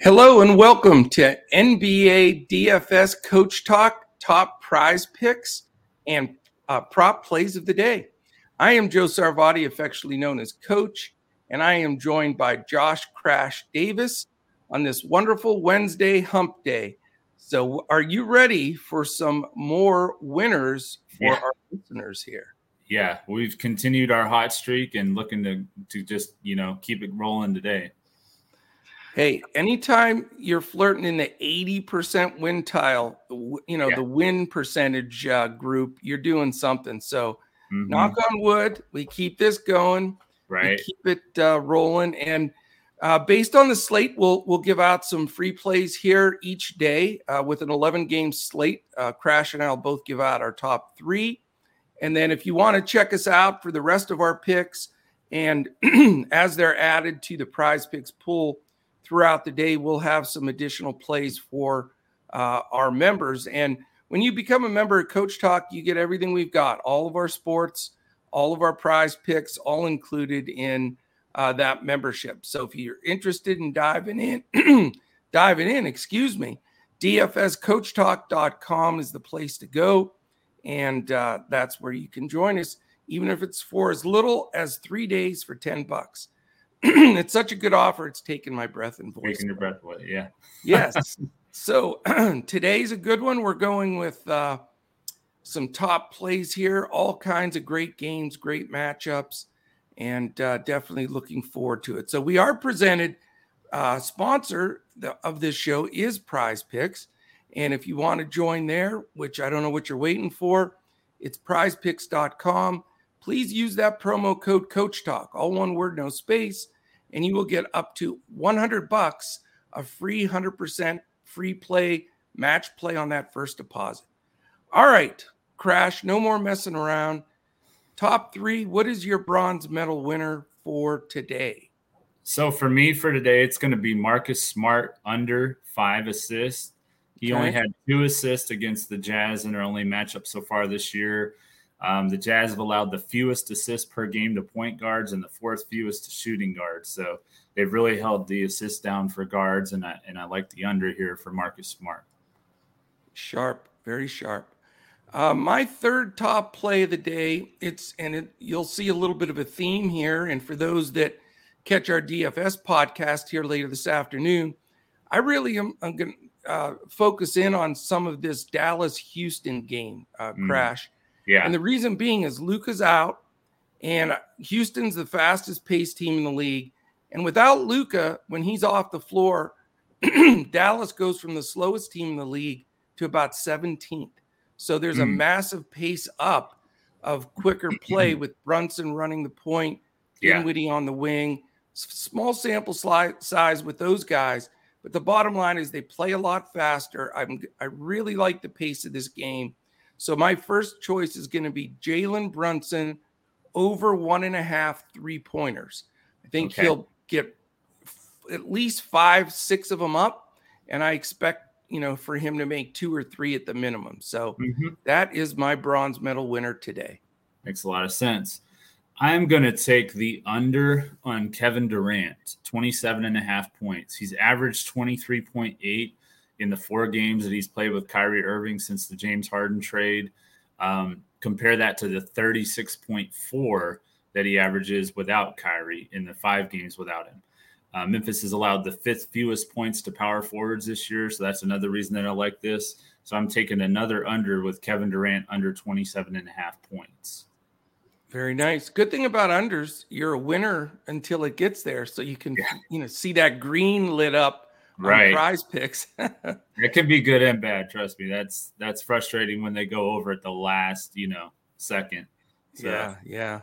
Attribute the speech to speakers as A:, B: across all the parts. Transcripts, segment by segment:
A: Hello and welcome to NBA DFS Coach Talk Top Prize Picks and uh, Prop Plays of the Day. I am Joe Sarvadi, affectionately known as Coach, and I am joined by Josh Crash Davis on this wonderful Wednesday Hump Day. So, are you ready for some more winners for
B: Yeah.
A: our listeners here?
B: Yeah, we've continued our hot streak and looking to to just you know keep it rolling today.
A: Hey, anytime you're flirting in the 80% win tile, you know,
B: Yeah.
A: the win percentage uh, group, you're doing something. So,
B: Mhm,
A: knock on wood, we keep this going, we
B: right?
A: keep it uh, rolling. And uh, based on the slate, we'll, we'll give out some free plays here each day uh, with an 11 game slate. Uh, Crash and I'll both give out our top three. And then if you want to check us out for the rest of our picks, and as they're added to the prize picks pool throughout the day, we'll have some additional plays for uh, our members. And when you become a member of Coach Talk, you get everything we've got all of our sports, all of our prize picks, all included in uh, that membership. So if you're interested in diving in, diving in, excuse me, dfscoachtalk.com is the place to go. And uh, that's where you can join us, even if it's for as little as three days for 10 bucks. it's such a good offer. It's taken my breath and voice.
B: Taking your breath away. Yeah.
A: Yes. so today's a good one. We're going with uh, some top plays here, all kinds of great games, great matchups, and uh, definitely looking forward to it. So we are presented. Uh, sponsor the, of this show is Prize Picks, and if you want to join there, which I don't know what you're waiting for, it's PrizePicks.com. Please use that promo code Coach Talk, all one word, no space, and you will get up to 100 bucks a free 100% free play match play on that first deposit. All right, Crash, no more messing around. Top three, what is your bronze medal winner for today?
B: So for me for today, it's going to be Marcus Smart under five assists. He only had two assists against the Jazz in their only matchup so far this year. Um, the Jazz have allowed the fewest assists per game to point guards and the fourth fewest to shooting guards. So they've really held the assists down for guards, and I and I like the under here for Marcus Smart.
A: Sharp, very sharp. Uh, my third top play of the day, it's and it, you'll see a little bit of a theme here. And for those that catch our DFS podcast here later this afternoon, I really am I'm going to uh, focus in on some of this Dallas Houston game uh,
B: Mm. Yeah,
A: And the reason being is Luka's out, and Houston's the fastest paced team in the league. And without Luca, when he's off the floor, Dallas goes from the slowest team in the league to about 17th. So there's a
B: Mm.
A: massive pace up of quicker play with Brunson running the point,
B: Yeah.
A: Dinwiddie on the wing. Small sample size with those guys, but the bottom line is they play a lot faster. I'm I really like the pace of this game. So my first choice is going to be Jalen Brunson over one and a half three pointers. I think
B: Okay.
A: he'll get f- at least five, six of them up, and I expect you know for him to make two or three at the minimum. So
B: Mhm.
A: that is my bronze medal winner today.
B: Makes a lot of sense. I'm going to take the under on Kevin Durant, 27 and a half points. He's averaged 23.8 in the four games that he's played with Kyrie Irving since the James Harden trade. Um, compare that to the 36.4 that he averages without Kyrie in the five games without him. Uh, Memphis has allowed the fifth fewest points to power forwards this year. So that's another reason that I like this. So I'm taking another under with Kevin Durant under 27 and a half points.
A: Very nice. Good thing about unders, you're a winner until it gets there, so you can
B: Yeah.
A: you know see that green lit up
B: Right.
A: prize picks.
B: It can be good and bad. Trust me. That's that's frustrating when they go over at the last, you know, second. So,
A: Yeah, yeah.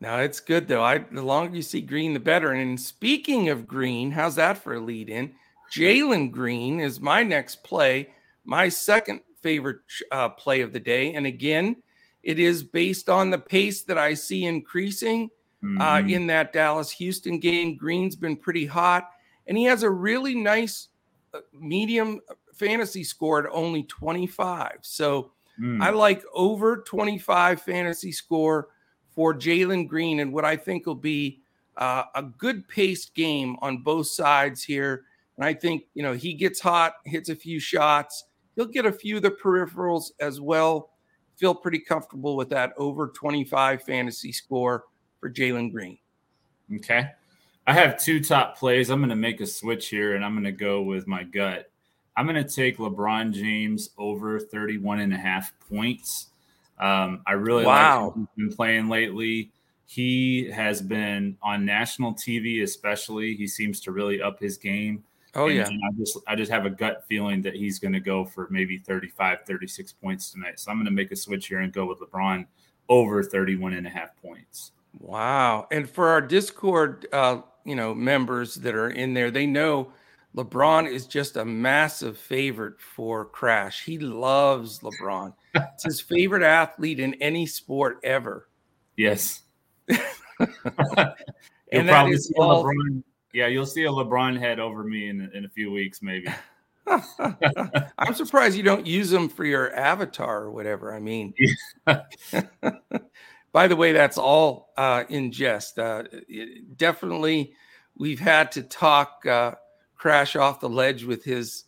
A: Now it's good though. I the longer you see green, the better. And speaking of green, how's that for a lead in? Jalen Green is my next play, my second favorite uh, play of the day. And again, it is based on the pace that I see increasing uh,
B: mhm.
A: in that Dallas Houston game. Green's been pretty hot, and he has a really nice uh, medium fantasy score at only 25. So
B: Mm.
A: I like over 25 fantasy score for Jalen Green and what I think will be uh, a good paced game on both sides here. And I think, you know, he gets hot, hits a few shots. He'll get a few of the peripherals as well. Feel pretty comfortable with that over 25 fantasy score for Jalen Green.
B: Okay. I have two top plays. I'm going to make a switch here and I'm going to go with my gut. I'm going to take LeBron James over 31 and a half points. Um, I really wow. like he's been playing lately. He has been on national TV, especially. He seems to really up his game.
A: Oh and, yeah.
B: I just I just have a gut feeling that he's going to go for maybe 35, 36 points tonight. So I'm going to make a switch here and go with LeBron over 31 and a half points.
A: Wow. And for our Discord uh, you know, members that are in there, they know LeBron is just a massive favorite for Crash. He loves LeBron. it's his favorite athlete in any sport ever.
B: Yes. and that is all, LeBron yeah, you'll see a LeBron head over me in, in a few weeks, maybe.
A: I'm surprised you don't use them for your avatar or whatever. I mean, by the way, that's all uh, in jest. Uh, definitely, we've had to talk uh, crash off the ledge with his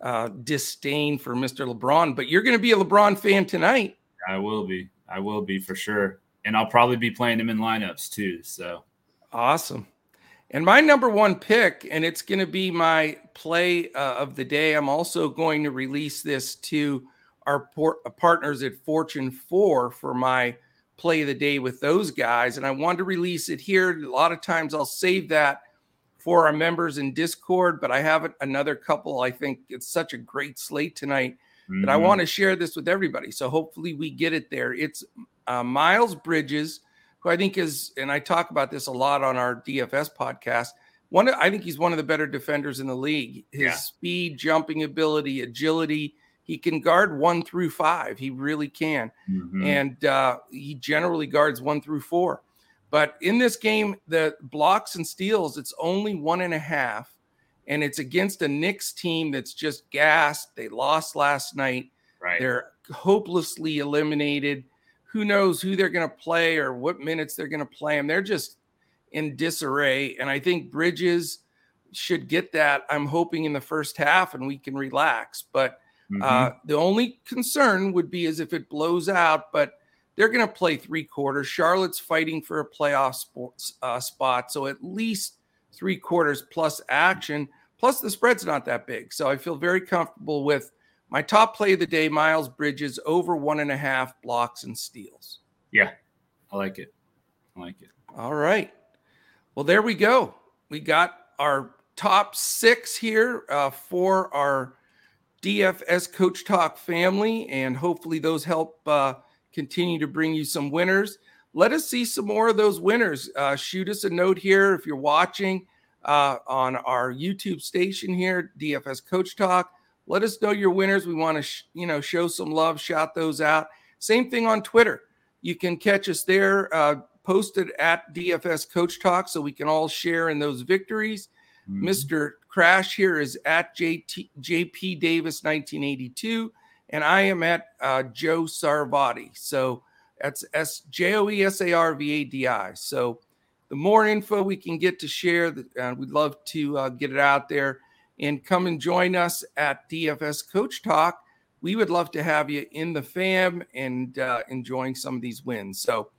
A: uh, disdain for Mr. LeBron, but you're going to be a LeBron fan tonight.
B: I will be. I will be for sure. And I'll probably be playing him in lineups too. So
A: awesome. And my number one pick, and it's going to be my play uh, of the day. I'm also going to release this to our por- partners at Fortune 4 for my play of the day with those guys. And I wanted to release it here. A lot of times I'll save that for our members in Discord, but I have another couple. I think it's such a great slate tonight mm-hmm. that I mm-hmm. want to share this with everybody. So hopefully we get it there. It's uh, Miles Bridges who I think is, and I talk about this a lot on our DFS podcast. One, I think he's one of the better defenders in the league. His yeah. speed, jumping ability, agility. He can guard one through five. He really can, mm-hmm. and uh, he generally guards one through four. But in this game, the blocks and steals, it's only one and a half, and it's against a Knicks team that's just gassed. They lost last night.
B: Right.
A: They're hopelessly eliminated who knows who they're going to play or what minutes they're going to play them. They're just in disarray. And I think Bridges should get that. I'm hoping in the first half and we can relax. But mm-hmm. uh, the only concern would be as if it blows out, but they're going to play three quarters. Charlotte's fighting for a playoff sports, uh, spot. So at least three quarters plus action. Plus, the spread's not that big. So I feel very comfortable with my top play of the day, Miles Bridges, over one and a half blocks and steals.
B: Yeah, I like it. I like it.
A: All right. Well, there we go. We got our top six here uh, for our DFS Coach Talk family, and hopefully those help uh, continue to bring you some winners. Let us see some more of those winners. Uh, shoot us a note here if you're watching uh, on our YouTube station here, DFS Coach Talk let us know your winners. We want to, sh- you know, show some love, shout those out. Same thing on Twitter. You can catch us there, uh, posted at DFS Coach Talk, so we can all share in those victories. Mm-hmm. Mr. Crash here is at JT, JP Davis 1982, and I am at uh, Joe Sarvadi. So that's S J O E S A R V A D I. So the more info we can get to share, uh, we'd love to uh, get it out there and come and join us at DFS Coach Talk. We would love to have you in the fam and uh, enjoying some of these wins. So,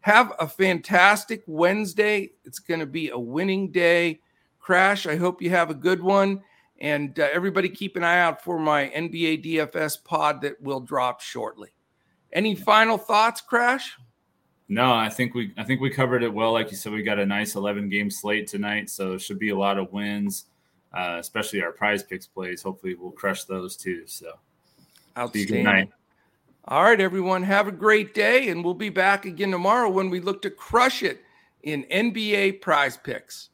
A: have a fantastic Wednesday. It's going to be a winning day. Crash, I hope you have a good one. And uh, everybody keep an eye out for my NBA DFS pod that will drop shortly. Any final thoughts, Crash?
B: No, I think we I think we covered it well. Like you said, we got a nice 11 game slate tonight, so it should be a lot of wins uh, especially our prize picks plays. Hopefully, we'll crush those too. So,
A: outstanding. All right, everyone, have a great day, and we'll be back again tomorrow when we look to crush it in NBA prize picks.